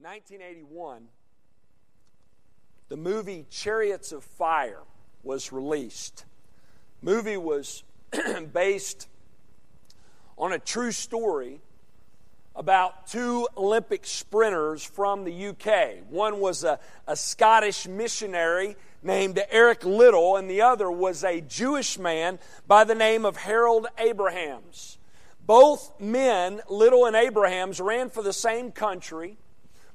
1981, the movie Chariots of Fire was released. Movie was based on a true story about two Olympic sprinters from the UK. One was a, a Scottish missionary named Eric Liddell, and the other was a Jewish man by the name of Harold Abrahams. Both men, Liddell and Abrahams, ran for the same country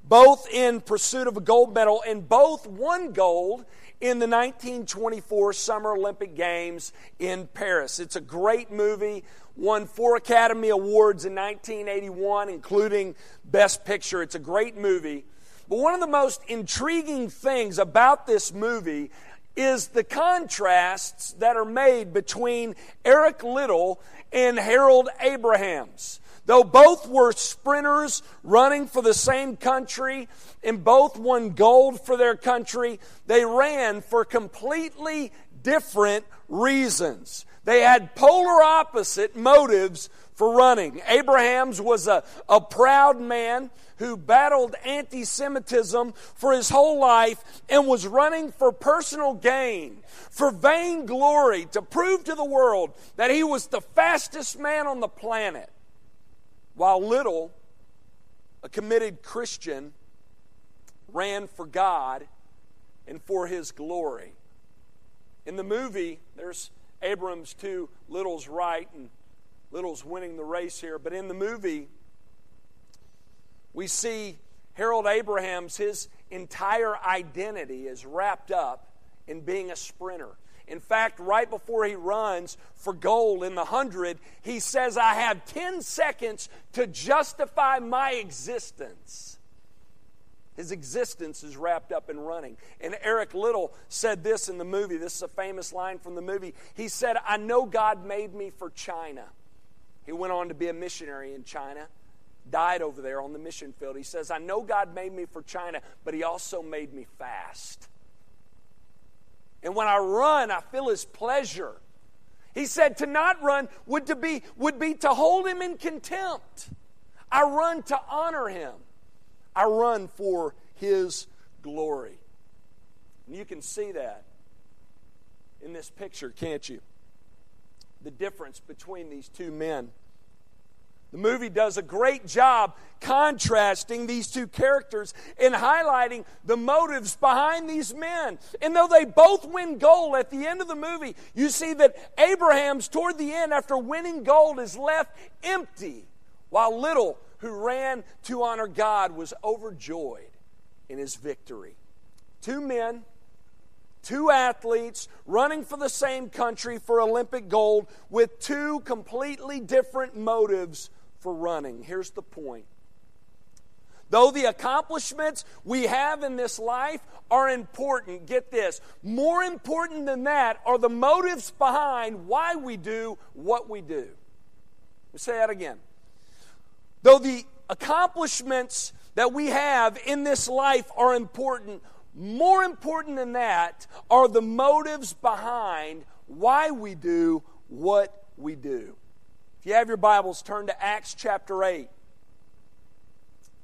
both in pursuit of a gold medal, and both won gold in the 1924 Summer Olympic Games in Paris. It's a great movie, won four Academy Awards in 1981, including Best Picture. It's a great movie. But one of the most intriguing things about this movie is the contrasts that are made between Eric Liddell and Harold Abrahams. Though both were sprinters running for the same country and both won gold for their country, they ran for completely different reasons. They had polar opposite motives for running. Abrahams was a, a proud man who battled anti Semitism for his whole life and was running for personal gain, for vain glory, to prove to the world that he was the fastest man on the planet. While Liddell, a committed Christian, ran for God and for his glory. In the movie, there's Abrahams to Liddell's right, and Liddell's winning the race here. But in the movie, we see Harold Abrahams, his entire identity is wrapped up in being a sprinter. In fact, right before he runs for gold in the 100, he says, I have 10 seconds to justify my existence. His existence is wrapped up in running. And Eric Liddell said this in the movie. This is a famous line from the movie. He said, I know God made me for China. He went on to be a missionary in China, died over there on the mission field. He says, I know God made me for China, but He also made me fast. And when I run, I feel his pleasure. He said to not run would, to be, would be to hold him in contempt. I run to honor him. I run for his glory. And you can see that in this picture, can't you? The difference between these two men. The movie does a great job contrasting these two characters and highlighting the motives behind these men. And though they both win gold at the end of the movie, you see that Abrahams, toward the end, after winning gold, is left empty, while Liddell, who ran to honor God, was overjoyed in his victory. Two men two athletes running for the same country for Olympic gold with two completely different motives for running. Here's the point. Though the accomplishments we have in this life are important, get this, more important than that are the motives behind why we do what we do. Let me say that again. Though the accomplishments that we have in this life are important, more important than that are the motives behind why we do what we do. If you have your Bibles, turn to Acts chapter 8.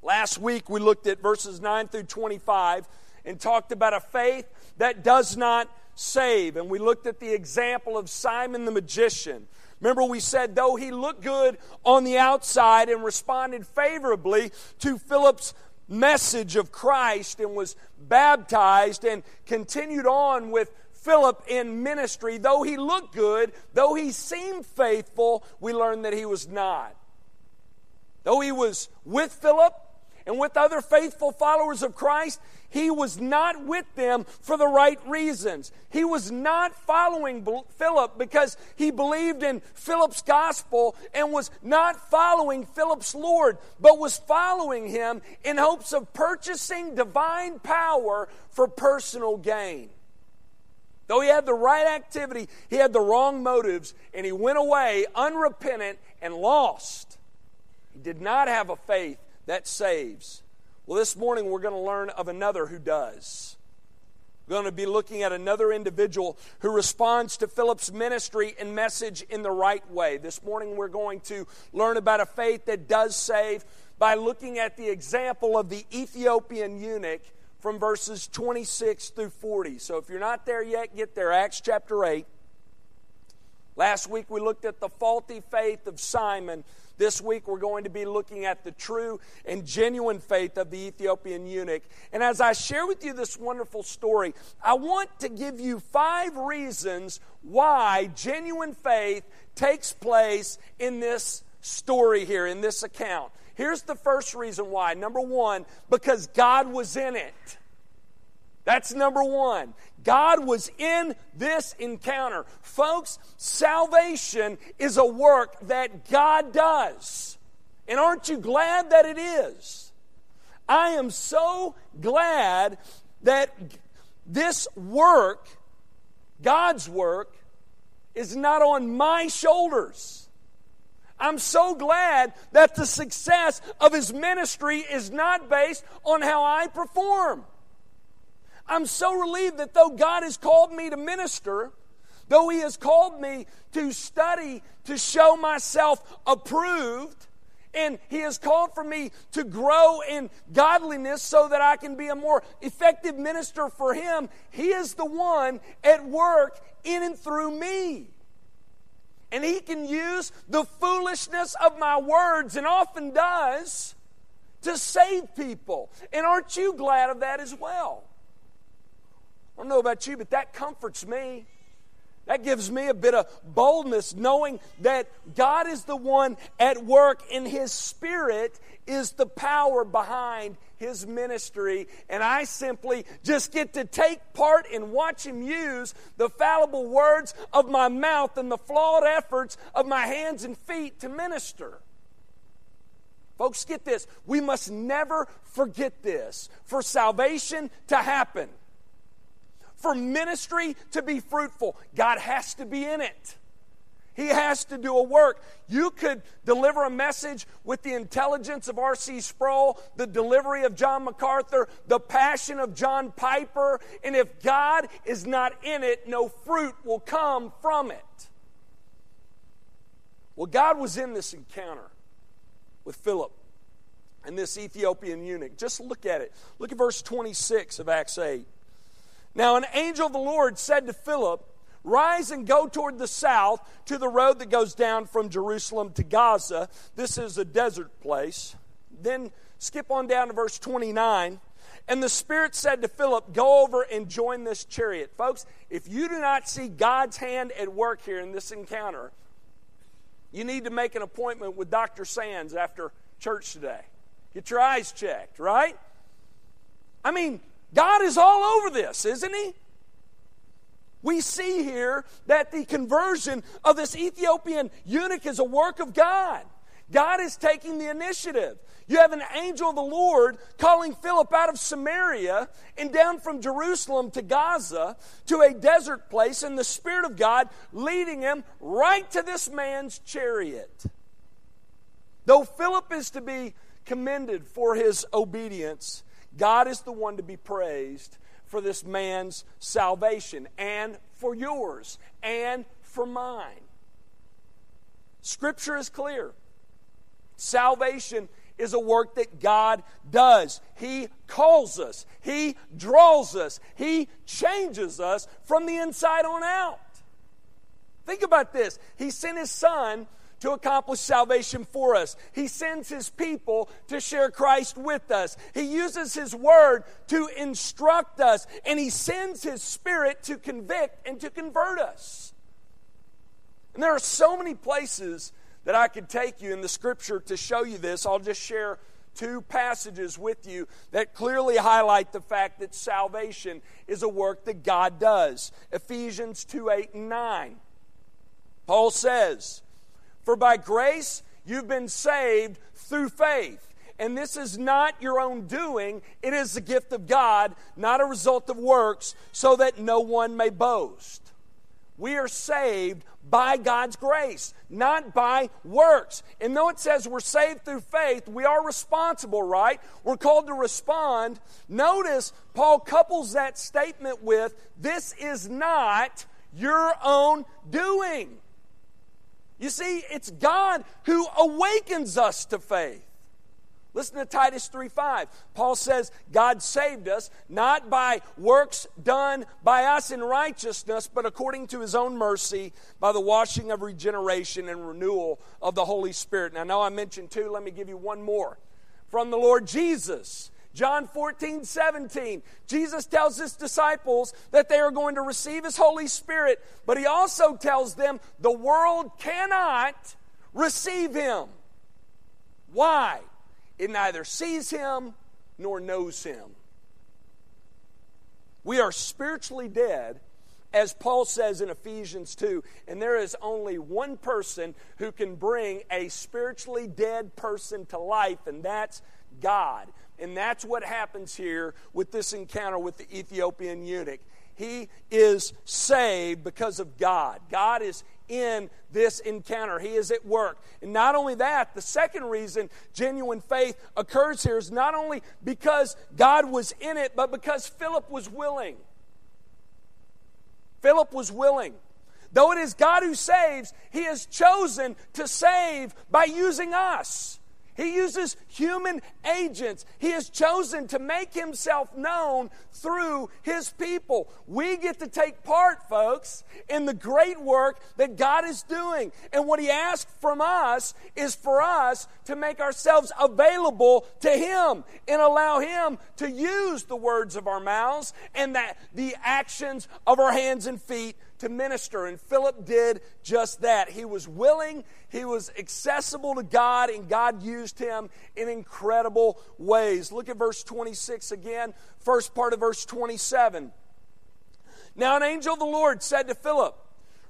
Last week we looked at verses 9 through 25 and talked about a faith that does not save. And we looked at the example of Simon the magician. Remember, we said, though he looked good on the outside and responded favorably to Philip's message of Christ and was baptized and continued on with Philip in ministry, though he looked good, though he seemed faithful, we learned that he was not. Though he was with Philip and with other faithful followers of Christ, he was not with them for the right reasons. He was not following Philip because he believed in Philip's gospel and was not following Philip's Lord, but was following him in hopes of purchasing divine power for personal gain. Though he had the right activity, he had the wrong motives, and he went away unrepentant and lost. He did not have a faith that saves. Well, this morning we're going to learn of another who does. We're going to be looking at another individual who responds to Philip's ministry and message in the right way. This morning we're going to learn about a faith that does save. by looking at the example of the Ethiopian eunuch from verses 26 through 40. So if you're not there yet, get there. Acts chapter 8. Last week we looked at the faulty faith of Simon. This week we're going to be looking at the true and genuine faith of the Ethiopian eunuch. And as I share with you this wonderful story, I want to give you five reasons why genuine faith takes place in this story here, in this account. Here's the first reason why. Number one, because God was in it. That's number one. God was in this encounter. Folks, salvation is a work that God does. And aren't you glad that it is? I am so glad that this work, God's work, is not on my shoulders. I'm so glad that the success of his ministry is not based on how I perform. I'm so relieved that though God has called me to minister, though He has called me to study to show myself approved, and He has called for me to grow in godliness so that I can be a more effective minister for Him, He is the one at work in and through me. And He can use the foolishness of my words, and often does, to save people. And aren't you glad of that as well? I don't know about you, but that comforts me. That gives me a bit of boldness knowing that God is the one at work in His Spirit is the power behind His ministry. And I simply just get to take part and watch Him use the fallible words of my mouth and the flawed efforts of my hands and feet to minister. Folks, get this. We must never forget this. For salvation to happen, for ministry to be fruitful, God has to be in it. He has to do a work. You could deliver a message with the intelligence of R.C. Sproul, the delivery of John MacArthur, the passion of John Piper, and if God is not in it, no fruit will come from it. Well, God was in this encounter with Philip and this Ethiopian eunuch. Just look at it. Look at verse 26 of Acts 8. Now, an angel of the Lord said to Philip, Rise and go toward the south to the road that goes down from Jerusalem to Gaza. This is a desert place. Then skip on down to verse 29. And the Spirit said to Philip, Go over and join this chariot. Folks, if you do not see God's hand at work here in this encounter, you need to make an appointment with Dr. Sands after church today. Get your eyes checked, right? I mean, God is all over this, isn't He? We see here that the conversion of this Ethiopian eunuch is a work of God. God is taking the initiative. You have an angel of the Lord calling Philip out of Samaria and down from Jerusalem to Gaza to a desert place, and the Spirit of God leading him right to this man's chariot. Though Philip is to be commended for his obedience, God is the one to be praised for this man's salvation and for yours and for mine. Scripture is clear. Salvation is a work that God does. He calls us, He draws us, He changes us from the inside on out. Think about this. He sent His Son to accomplish salvation for us. He sends His people to share Christ with us. He uses His Word to instruct us, and He sends His Spirit to convict and to convert us. And there are so many places that I could take you in the Scripture to show you this. I'll just share two passages with you that clearly highlight the fact that salvation is a work that God does. Ephesians 2 8 and 9. Paul says, for by grace you've been saved through faith. And this is not your own doing, it is the gift of God, not a result of works, so that no one may boast. We are saved by God's grace, not by works. And though it says we're saved through faith, we are responsible, right? We're called to respond. Notice Paul couples that statement with this is not your own doing. You see, it's God who awakens us to faith. Listen to Titus 3:5. Paul says, God saved us not by works done by us in righteousness, but according to his own mercy by the washing of regeneration and renewal of the Holy Spirit. Now, I know I mentioned two, let me give you one more. From the Lord Jesus. John 14, 17. Jesus tells his disciples that they are going to receive his Holy Spirit, but he also tells them the world cannot receive him. Why? It neither sees him nor knows him. We are spiritually dead, as Paul says in Ephesians 2, and there is only one person who can bring a spiritually dead person to life, and that's God. And that's what happens here with this encounter with the Ethiopian eunuch. He is saved because of God. God is in this encounter. He is at work. And not only that, the second reason genuine faith occurs here is not only because God was in it, but because Philip was willing. Philip was willing. Though it is God who saves, He has chosen to save by using us. He uses human agents. He has chosen to make himself known through his people. We get to take part, folks, in the great work that God is doing. And what he asks from us is for us to make ourselves available to him and allow him to use the words of our mouths and that the actions of our hands and feet to minister. And Philip did just that. He was willing, he was accessible to God, and God used him in incredible ways. Look at verse 26 again, first part of verse 27. Now, an angel of the Lord said to Philip,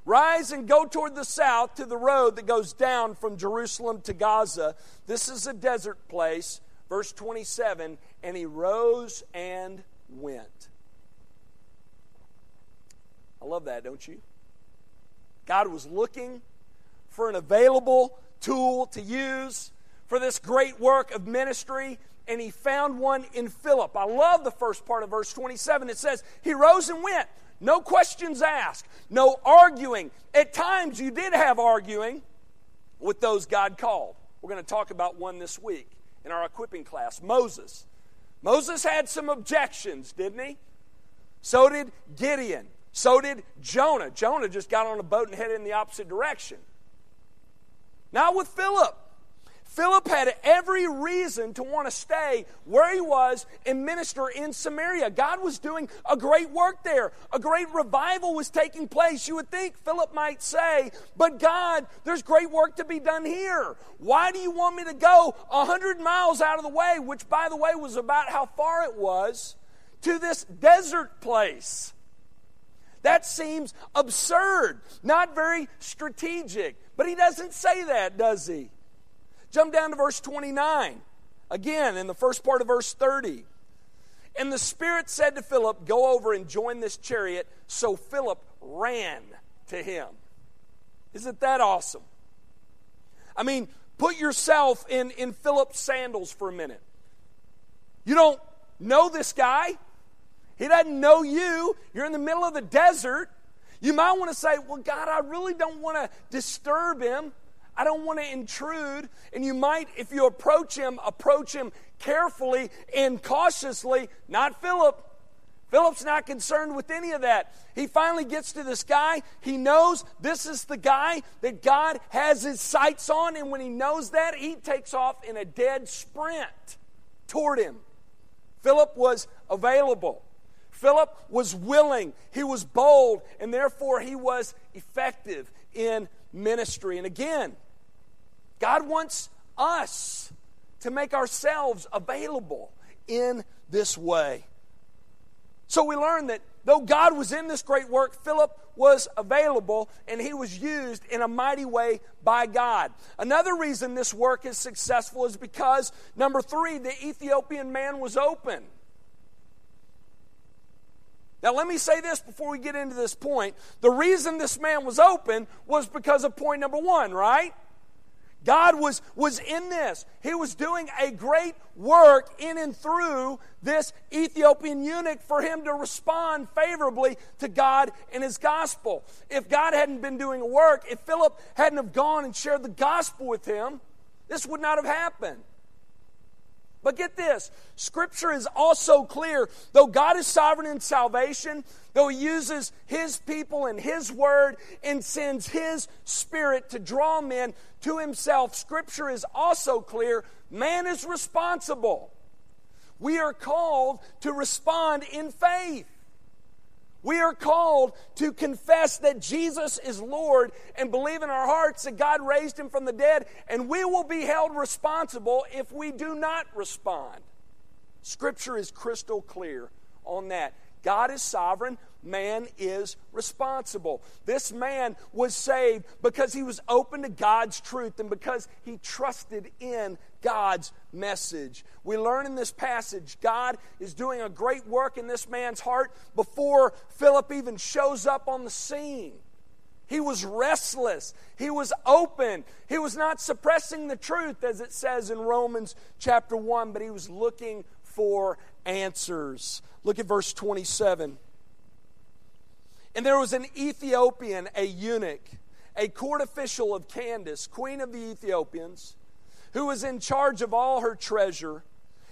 Rise and go toward the south to the road that goes down from Jerusalem to Gaza. This is a desert place. Verse 27 And he rose and went. I love that, don't you? God was looking for an available tool to use for this great work of ministry, and he found one in Philip. I love the first part of verse 27. It says, He rose and went. No questions asked, no arguing. At times, you did have arguing with those God called. We're going to talk about one this week in our equipping class Moses. Moses had some objections, didn't he? So did Gideon. So did Jonah. Jonah just got on a boat and headed in the opposite direction. Now with Philip. Philip had every reason to want to stay where he was and minister in Samaria. God was doing a great work there. A great revival was taking place. You would think Philip might say, But God, there's great work to be done here. Why do you want me to go 100 miles out of the way, which, by the way, was about how far it was, to this desert place? That seems absurd, not very strategic. But he doesn't say that, does he? Jump down to verse 29. Again, in the first part of verse 30. And the Spirit said to Philip, Go over and join this chariot. So Philip ran to him. Isn't that awesome? I mean, put yourself in, in Philip's sandals for a minute. You don't know this guy, he doesn't know you. You're in the middle of the desert. You might want to say, Well, God, I really don't want to disturb him. I don't want to intrude. And you might, if you approach him, approach him carefully and cautiously, not Philip. Philip's not concerned with any of that. He finally gets to this guy. He knows this is the guy that God has his sights on. And when he knows that, he takes off in a dead sprint toward him. Philip was available. Philip was willing, he was bold, and therefore he was effective in ministry. And again, God wants us to make ourselves available in this way. So we learn that though God was in this great work, Philip was available and he was used in a mighty way by God. Another reason this work is successful is because, number three, the Ethiopian man was open. Now, let me say this before we get into this point. The reason this man was open was because of point number one, right? God was, was in this. He was doing a great work in and through this Ethiopian eunuch for him to respond favorably to God and his gospel. If God hadn't been doing a work, if Philip hadn't have gone and shared the gospel with him, this would not have happened. But get this Scripture is also clear. Though God is sovereign in salvation, though He uses His people and His word and sends His Spirit to draw men to Himself, Scripture is also clear. Man is responsible. We are called to respond in faith. We are called to confess that Jesus is Lord and believe in our hearts that God raised him from the dead, and we will be held responsible if we do not respond. Scripture is crystal clear on that. God is sovereign, man is responsible. This man was saved because he was open to God's truth and because he trusted in God's message. We learn in this passage God is doing a great work in this man's heart before Philip even shows up on the scene. He was restless. He was open. He was not suppressing the truth, as it says in Romans chapter 1, but he was looking for answers. Look at verse 27. And there was an Ethiopian, a eunuch, a court official of Candace, queen of the Ethiopians, who was in charge of all her treasure.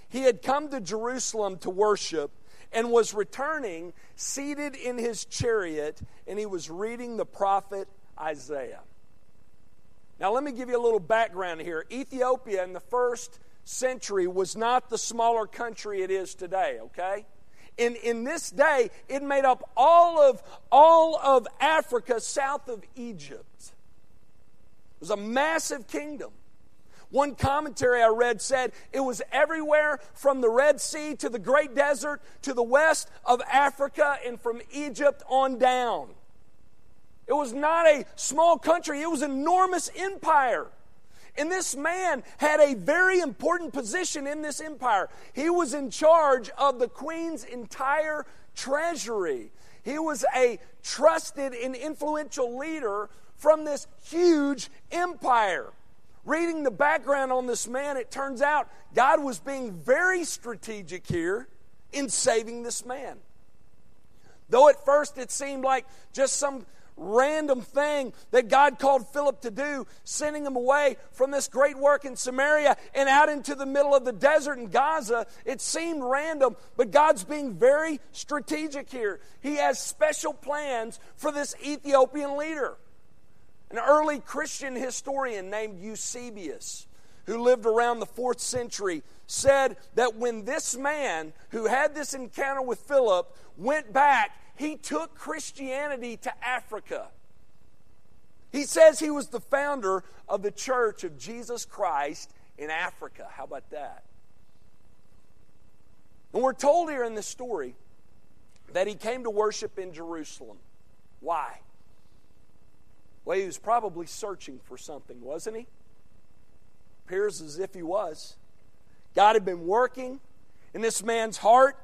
He had come to Jerusalem to worship and was returning, seated in his chariot, and he was reading the prophet Isaiah. Now, let me give you a little background here. Ethiopia in the first century was not the smaller country it is today, okay? in, in this day, it made up all of, all of Africa south of Egypt. It was a massive kingdom. One commentary I read said it was everywhere from the Red Sea to the Great Desert to the west of Africa and from Egypt on down. It was not a small country, it was an enormous empire. And this man had a very important position in this empire. He was in charge of the queen's entire treasury. He was a trusted and influential leader from this huge empire. Reading the background on this man, it turns out God was being very strategic here in saving this man. Though at first it seemed like just some random thing that God called Philip to do, sending him away from this great work in Samaria and out into the middle of the desert in Gaza. It seemed random, but God's being very strategic here. He has special plans for this Ethiopian leader. An early Christian historian named Eusebius, who lived around the fourth century, said that when this man who had this encounter with Philip went back he took Christianity to Africa. He says he was the founder of the Church of Jesus Christ in Africa. How about that? And we're told here in this story that he came to worship in Jerusalem. Why? Well, he was probably searching for something, wasn't he? Appears as if he was. God had been working in this man's heart.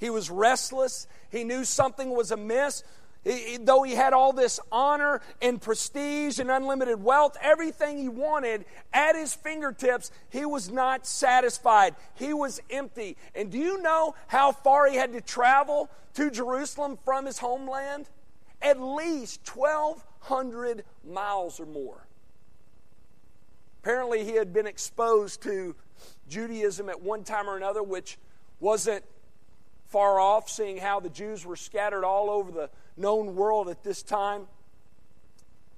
He was restless. He knew something was amiss. He, though he had all this honor and prestige and unlimited wealth, everything he wanted at his fingertips, he was not satisfied. He was empty. And do you know how far he had to travel to Jerusalem from his homeland? At least 1,200 miles or more. Apparently, he had been exposed to Judaism at one time or another, which wasn't far off, seeing how the Jews were scattered all over the known world at this time.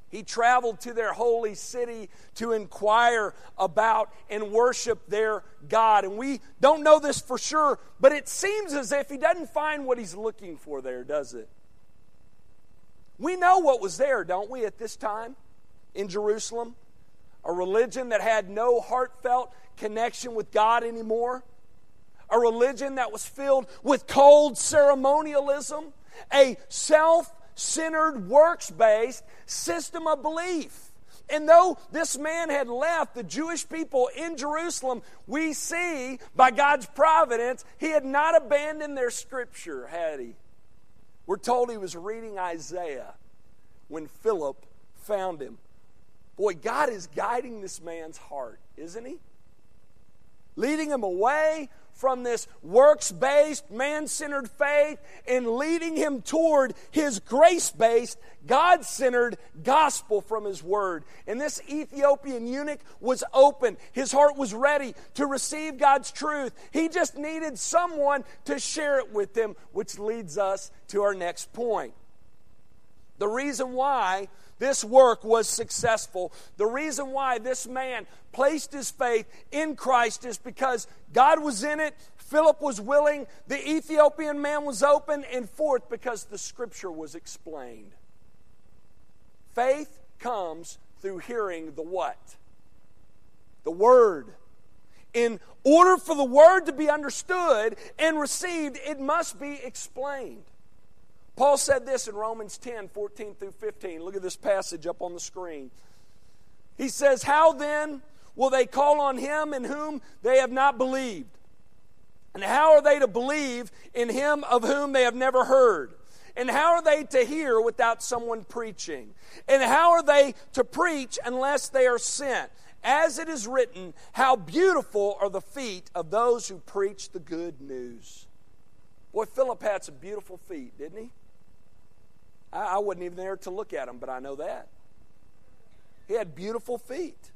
He traveled to their holy city to inquire about and worship their God. And we don't know this for sure, but it seems as if he doesn't find what he's looking for there, does it? We know what was there, don't we, at this time in Jerusalem? A religion that had no heartfelt connection with God anymore a religion that was filled with cold ceremonialism, a self centered, works based system of belief. And though this man had left the Jewish people in Jerusalem, we see by God's providence, he had not abandoned their scripture, had he? We're told he was reading Isaiah when Philip found him. Boy, God is guiding this man's heart, isn't he? Leading him away from this works based, man centered faith and leading him toward his grace based, God centered gospel from his word. And this Ethiopian eunuch was open. His heart was ready to receive God's truth. He just needed someone to share it with him, which leads us to our next point. The reason why this work was successful. The reason why this man placed his faith in Christ is because God was in it, Philip was willing, the Ethiopian man was open, and fourth, because the scripture was explained. Faith comes through hearing the what? The Word. In order for the Word to be understood and received, it must be explained. Paul said this in Romans 10 14 through 15. Look at this passage up on the screen. He says, How then will they call on him in whom they have not believed? And how are they to believe in him of whom they have never heard? And how are they to hear without someone preaching? And how are they to preach unless they are sent? As it is written, how beautiful are the feet of those who preach the good news. Boy, Philip had some beautiful feet, didn't he? I, I wasn't even there to look at him, but I know that. He had beautiful feet.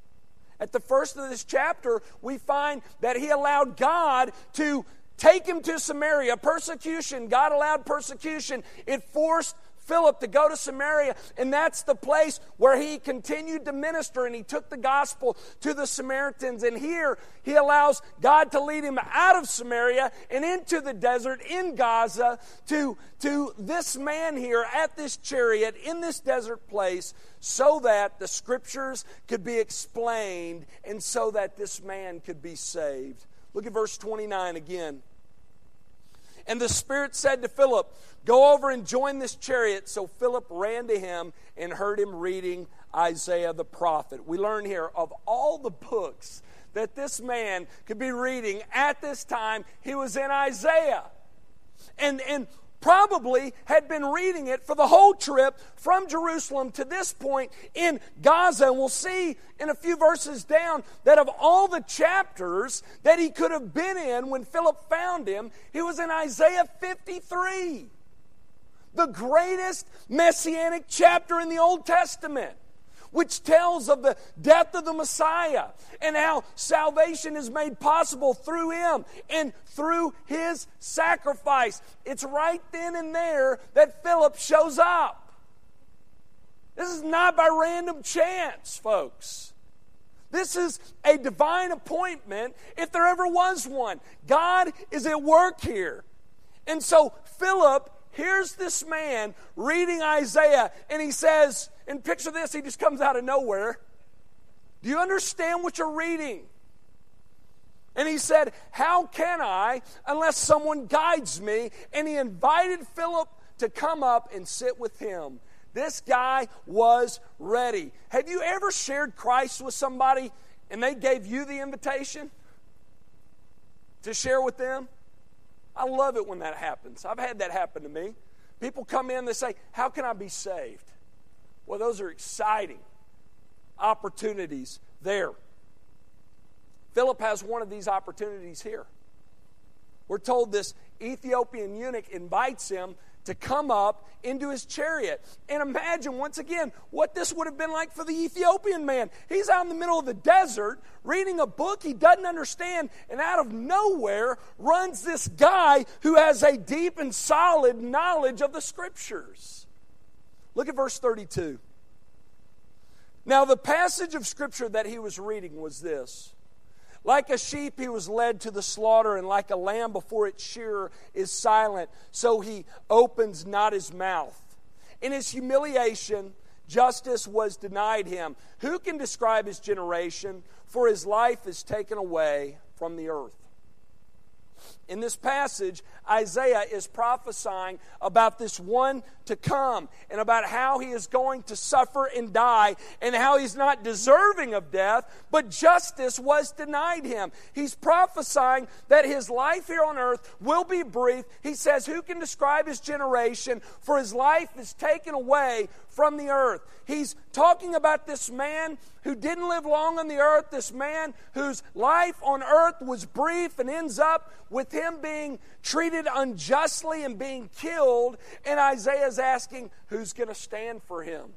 At the first of this chapter, we find that he allowed God to take him to Samaria. Persecution, God allowed persecution. It forced Philip to go to Samaria, and that's the place where he continued to minister and he took the gospel to the Samaritans. And here he allows God to lead him out of Samaria and into the desert in Gaza to, to this man here at this chariot in this desert place so that the scriptures could be explained and so that this man could be saved. Look at verse 29 again. And the Spirit said to Philip, Go over and join this chariot. So Philip ran to him and heard him reading Isaiah the prophet. We learn here of all the books that this man could be reading at this time, he was in Isaiah. And, and probably had been reading it for the whole trip from Jerusalem to this point in Gaza. And we'll see in a few verses down that of all the chapters that he could have been in when Philip found him, he was in Isaiah 53, the greatest messianic chapter in the Old Testament which tells of the death of the Messiah and how salvation is made possible through him and through his sacrifice. It's right then and there that Philip shows up. This is not by random chance, folks. This is a divine appointment if there ever was one. God is at work here. And so Philip here's this man reading Isaiah, and he says, and picture this, he just comes out of nowhere. Do you understand what you're reading? And he said, How can I unless someone guides me? And he invited Philip to come up and sit with him. This guy was ready. Have you ever shared Christ with somebody and they gave you the invitation to share with them? I love it when that happens. I've had that happen to me. People come in, they say, How can I be saved? Well, those are exciting opportunities there. Philip has one of these opportunities here. We're told this Ethiopian eunuch invites him to come up into his chariot. And imagine, once again, what this would have been like for the Ethiopian man. He's out in the middle of the desert reading a book he doesn't understand, and out of nowhere runs this guy who has a deep and solid knowledge of the scriptures. Look at verse 32. Now, the passage of scripture that he was reading was this like a sheep, he was led to the slaughter, and like a lamb before its shearer is silent, so he opens not his mouth. In his humiliation, justice was denied him. Who can describe his generation? For his life is taken away from the earth. In this passage, Isaiah is prophesying about this one to come and about how he is going to suffer and die and how he's not deserving of death, but justice was denied him. He's prophesying that his life here on earth will be brief. He says, Who can describe his generation? For his life is taken away from the earth. He's talking about this man who didn't live long on the earth, this man whose life on earth was brief and ends up with him being treated unjustly and being killed. And Isaiah's asking, who's going to stand for him?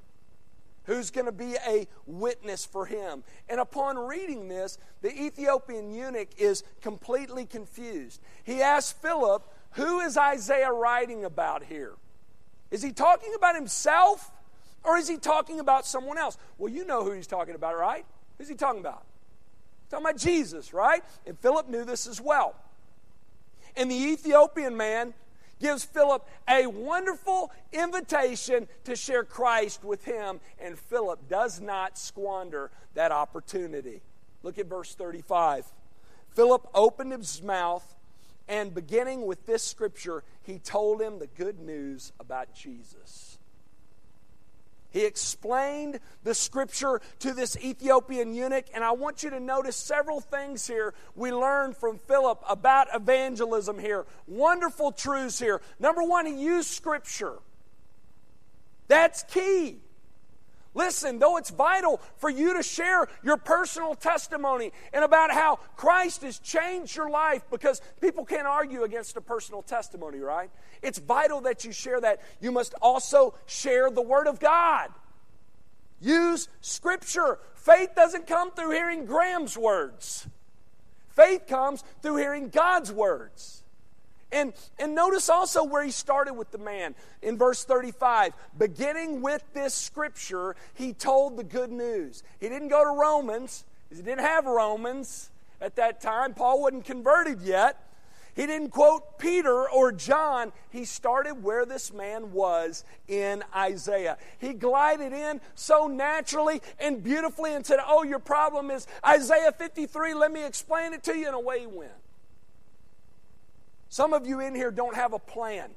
Who's going to be a witness for him? And upon reading this, the Ethiopian eunuch is completely confused. He asks Philip, Who is Isaiah writing about here? Is he talking about himself? Or is he talking about someone else? Well, you know who he's talking about, right? Who's he talking about? He's talking about Jesus, right? And Philip knew this as well. And the Ethiopian man gives Philip a wonderful invitation to share Christ with him, and Philip does not squander that opportunity. Look at verse 35. Philip opened his mouth, and beginning with this scripture, he told him the good news about Jesus. He explained the scripture to this Ethiopian eunuch, and I want you to notice several things here we learned from Philip about evangelism here. Wonderful truths here. Number one, he used scripture. That's key. Listen, though it's vital for you to share your personal testimony and about how Christ has changed your life because people can't argue against a personal testimony, right? It's vital that you share that. You must also share the Word of God. Use Scripture. Faith doesn't come through hearing Graham's words, faith comes through hearing God's words. And, and notice also where he started with the man in verse 35. Beginning with this scripture, he told the good news. He didn't go to Romans, he didn't have Romans at that time. Paul wasn't converted yet. He didn't quote Peter or John. He started where this man was in Isaiah. He glided in so naturally and beautifully and said, Oh, your problem is Isaiah 53. Let me explain it to you. And away he went. Some of you in here don't have a plan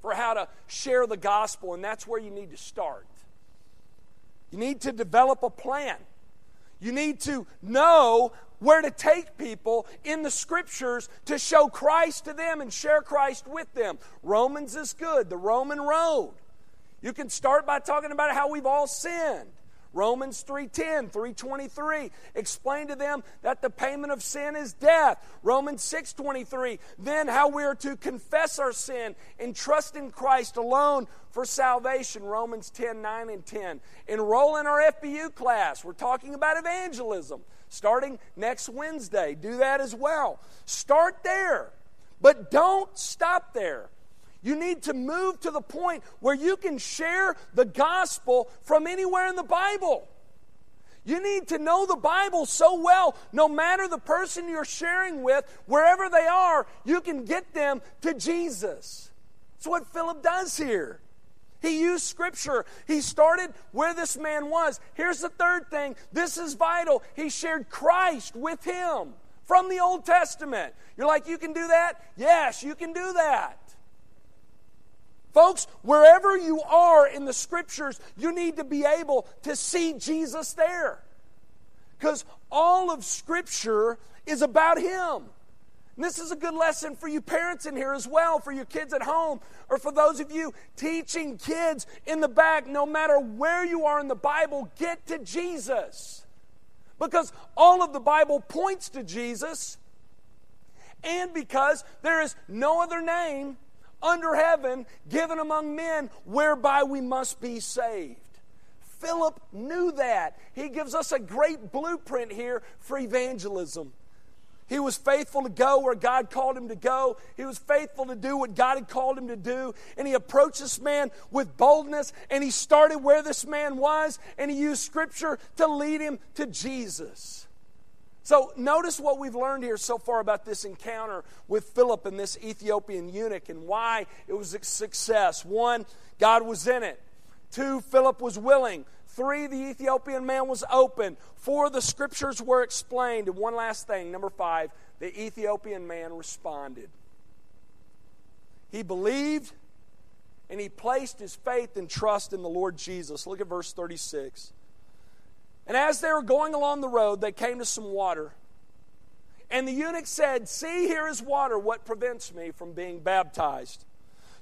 for how to share the gospel, and that's where you need to start. You need to develop a plan. You need to know where to take people in the scriptures to show Christ to them and share Christ with them. Romans is good, the Roman road. You can start by talking about how we've all sinned. Romans 3:10, 323 explain to them that the payment of sin is death. Romans 6:23, then how we are to confess our sin and trust in Christ alone for salvation. Romans 10, 9 and 10. Enroll in our FBU class. We're talking about evangelism starting next Wednesday. Do that as well. Start there, but don't stop there. You need to move to the point where you can share the gospel from anywhere in the Bible. You need to know the Bible so well, no matter the person you're sharing with, wherever they are, you can get them to Jesus. That's what Philip does here. He used scripture. He started where this man was. Here's the third thing this is vital. He shared Christ with him from the Old Testament. You're like, you can do that? Yes, you can do that. Folks, wherever you are in the scriptures, you need to be able to see Jesus there. Because all of scripture is about Him. And this is a good lesson for you parents in here as well, for your kids at home, or for those of you teaching kids in the back. No matter where you are in the Bible, get to Jesus. Because all of the Bible points to Jesus, and because there is no other name under heaven given among men whereby we must be saved. Philip knew that. He gives us a great blueprint here for evangelism. He was faithful to go where God called him to go. He was faithful to do what God had called him to do. And he approached this man with boldness and he started where this man was and he used scripture to lead him to Jesus. So, notice what we've learned here so far about this encounter with Philip and this Ethiopian eunuch and why it was a success. One, God was in it. Two, Philip was willing. Three, the Ethiopian man was open. Four, the scriptures were explained. And one last thing, number five, the Ethiopian man responded. He believed and he placed his faith and trust in the Lord Jesus. Look at verse 36. And as they were going along the road, they came to some water. And the eunuch said, See, here is water. What prevents me from being baptized?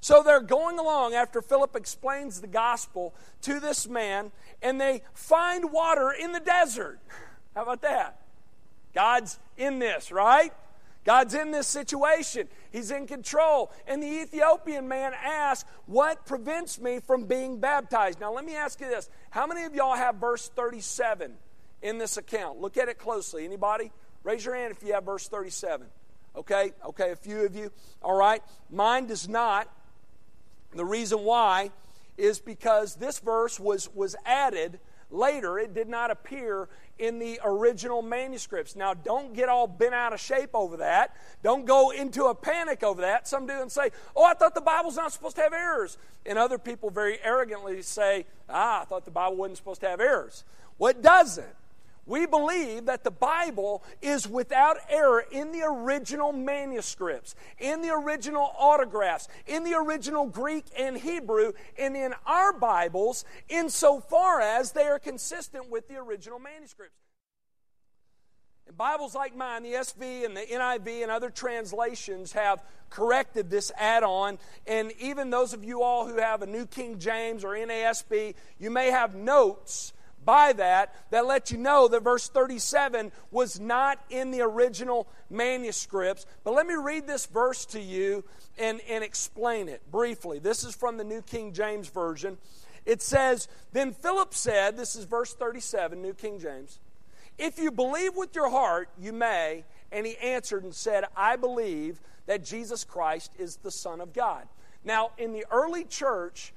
So they're going along after Philip explains the gospel to this man, and they find water in the desert. How about that? God's in this, right? God's in this situation. He's in control. And the Ethiopian man asks, What prevents me from being baptized? Now, let me ask you this. How many of y'all have verse 37 in this account? Look at it closely. Anybody? Raise your hand if you have verse 37. Okay? Okay, a few of you. All right. Mine does not. The reason why is because this verse was, was added later. It did not appear in the original manuscripts. Now, don't get all bent out of shape over that. Don't go into a panic over that. Some do and say, Oh, I thought the Bible's not supposed to have errors. And other people very arrogantly say, Ah, I thought the Bible wasn't supposed to have errors. Well, it doesn't. We believe that the Bible is without error in the original manuscripts, in the original autographs, in the original Greek and Hebrew, and in our Bibles, insofar as they are consistent with the original manuscripts. And Bibles like mine, the ESV and the NIV and other translations have corrected this add on. And even those of you all who have a New King James or NASB, you may have notes by that that let you know that verse 37 was not in the original manuscripts. But let me read this verse to you and, and explain it briefly. This is from the New King James Version. It says, Then Philip said, this is verse 37, New King James, if you believe with your heart, you may. And he answered and said, I believe that Jesus Christ is the Son of God. Now, in the early church,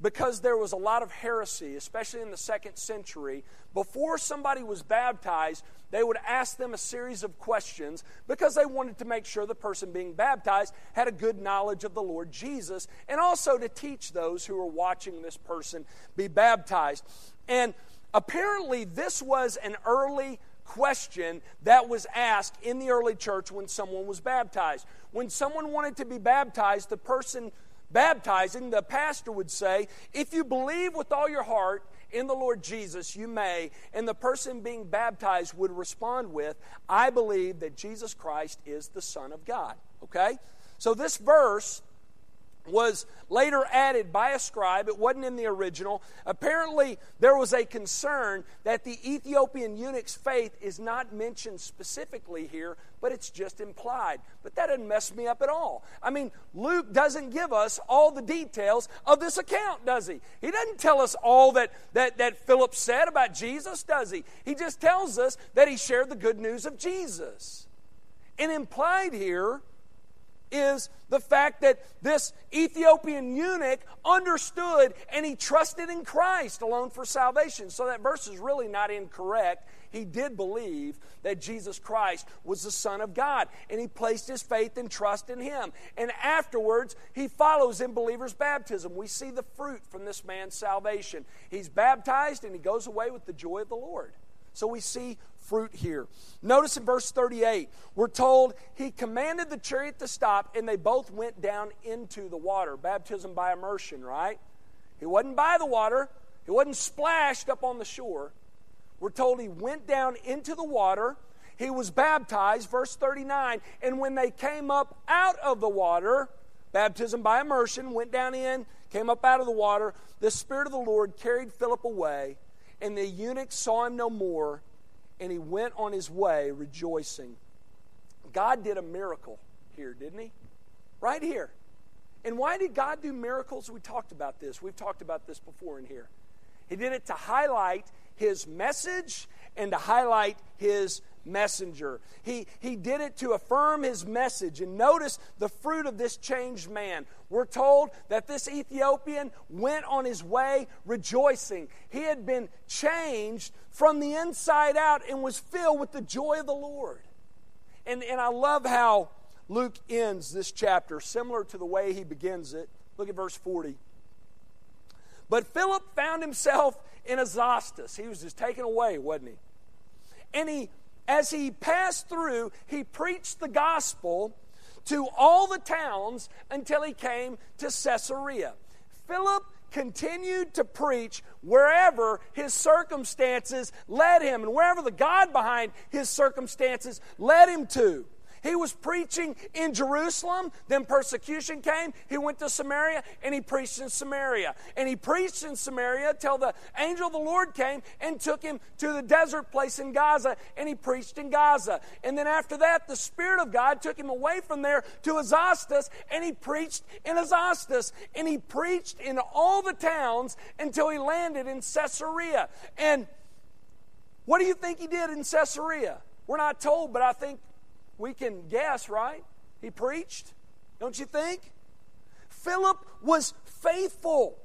because there was a lot of heresy, especially in the second century. Before somebody was baptized, they would ask them a series of questions because they wanted to make sure the person being baptized had a good knowledge of the Lord Jesus and also to teach those who were watching this person be baptized. And apparently, this was an early question that was asked in the early church when someone was baptized. When someone wanted to be baptized, the person baptizing, the pastor would say, If you believe with all your heart in the Lord Jesus, you may. And the person being baptized would respond with, I believe that Jesus Christ is the Son of God. Okay? So this verse was later added by a scribe. It wasn't in the original. Apparently, there was a concern that the Ethiopian eunuch's faith is not mentioned specifically here, but it's just implied. But that doesn't mess me up at all. I mean, Luke doesn't give us all the details of this account, does he? He doesn't tell us all that, that, that Philip said about Jesus, does he? He just tells us that he shared the good news of Jesus. And implied here, is the fact that this Ethiopian eunuch understood and he trusted in Christ alone for salvation. So that verse is really not incorrect. He did believe that Jesus Christ was the Son of God, and he placed his faith and trust in him. And afterwards, he follows in believer's baptism. We see the fruit from this man's salvation. He's baptized and he goes away with the joy of the Lord. So we see fruit here. Notice in verse 38, we're told he commanded the chariot to stop, and they both went down into the water. Baptism by immersion, right? He wasn't by the water, he wasn't splashed up on the shore. We're told he went down into the water. He was baptized, verse 39. And when they came up out of the water, baptism by immersion, went down in, came up out of the water, the Spirit of the Lord carried Philip away, and the eunuch saw him no more and he went on his way rejoicing. God did a miracle here, didn't he? Right here. And why did God do miracles? We talked about this. We've talked about this before in here. He did it to highlight his message and to highlight his messenger. He, he did it to affirm his message. And notice the fruit of this changed man. We're told that this Ethiopian went on his way rejoicing. He had been changed from the inside out and was filled with the joy of the Lord. And, and I love how Luke ends this chapter, similar to the way he begins it. Look at verse 40. But Philip found himself in Azotus. He was just taken away, wasn't he? And he as he passed through, he preached the gospel to all the towns until he came to Caesarea. Philip continued to preach wherever his circumstances led him and wherever the God behind his circumstances led him to. He was preaching in Jerusalem, then persecution came. He went to Samaria and he preached in Samaria. And he preached in Samaria till the angel of the Lord came and took him to the desert place in Gaza and he preached in Gaza. And then after that, the Spirit of God took him away from there to Azotus and he preached in Azotus. And he preached in all the towns until he landed in Caesarea. And what do you think he did in Caesarea? We're not told, but I think we can guess, right? He preached, don't you think? Philip was faithful.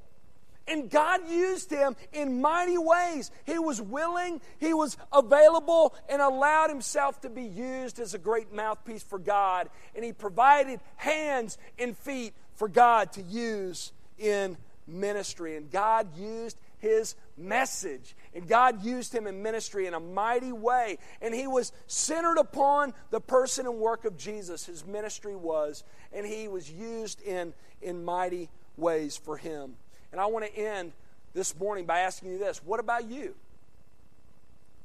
And God used him in mighty ways. He was willing, he was available, and allowed himself to be used as a great mouthpiece for God. And he provided hands and feet for God to use in ministry. And God used his message. And God used him in ministry in a mighty way. And he was centered upon the person and work of Jesus. His ministry was. And he was used in, in mighty ways for him. And I want to end this morning by asking you this What about you?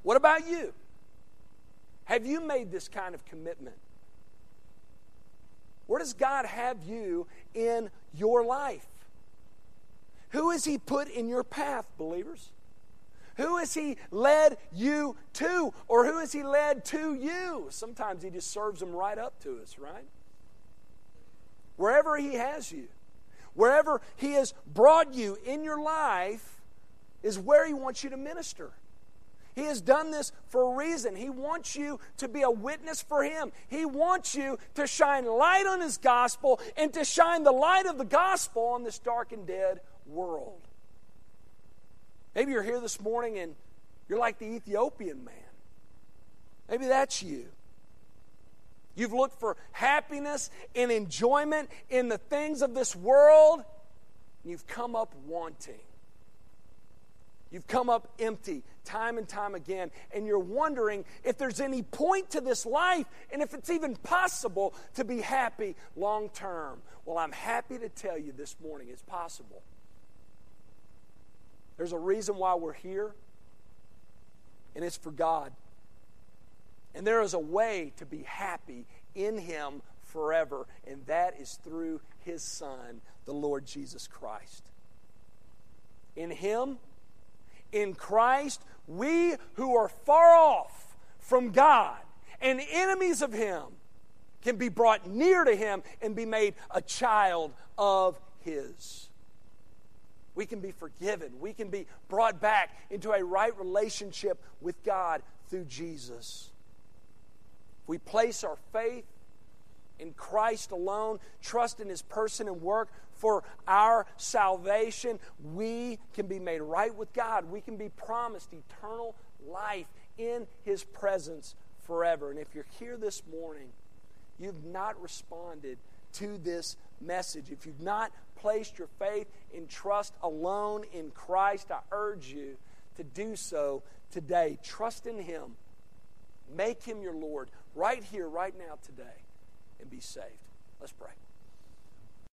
What about you? Have you made this kind of commitment? Where does God have you in your life? Who has He put in your path, believers? Who has He led you to? Or who has He led to you? Sometimes He just serves them right up to us, right? Wherever He has you, wherever He has brought you in your life, is where He wants you to minister. He has done this for a reason. He wants you to be a witness for Him. He wants you to shine light on His gospel and to shine the light of the gospel on this dark and dead world. Maybe you're here this morning and you're like the Ethiopian man. Maybe that's you. You've looked for happiness and enjoyment in the things of this world, and you've come up wanting. You've come up empty time and time again, and you're wondering if there's any point to this life and if it's even possible to be happy long term. Well, I'm happy to tell you this morning it's possible. There's a reason why we're here, and it's for God. And there is a way to be happy in Him forever, and that is through His Son, the Lord Jesus Christ. In Him, in Christ, we who are far off from God and enemies of Him can be brought near to Him and be made a child of His we can be forgiven. We can be brought back into a right relationship with God through Jesus. If we place our faith in Christ alone, trust in His person and work for our salvation, we can be made right with God. We can be promised eternal life in His presence forever. And if you're here this morning, you've not responded to this message, if you've not placed your faith and trust alone in Christ, I urge you to do so today. Trust in Him. Make Him your Lord right here, right now, today, and be saved. Let's pray.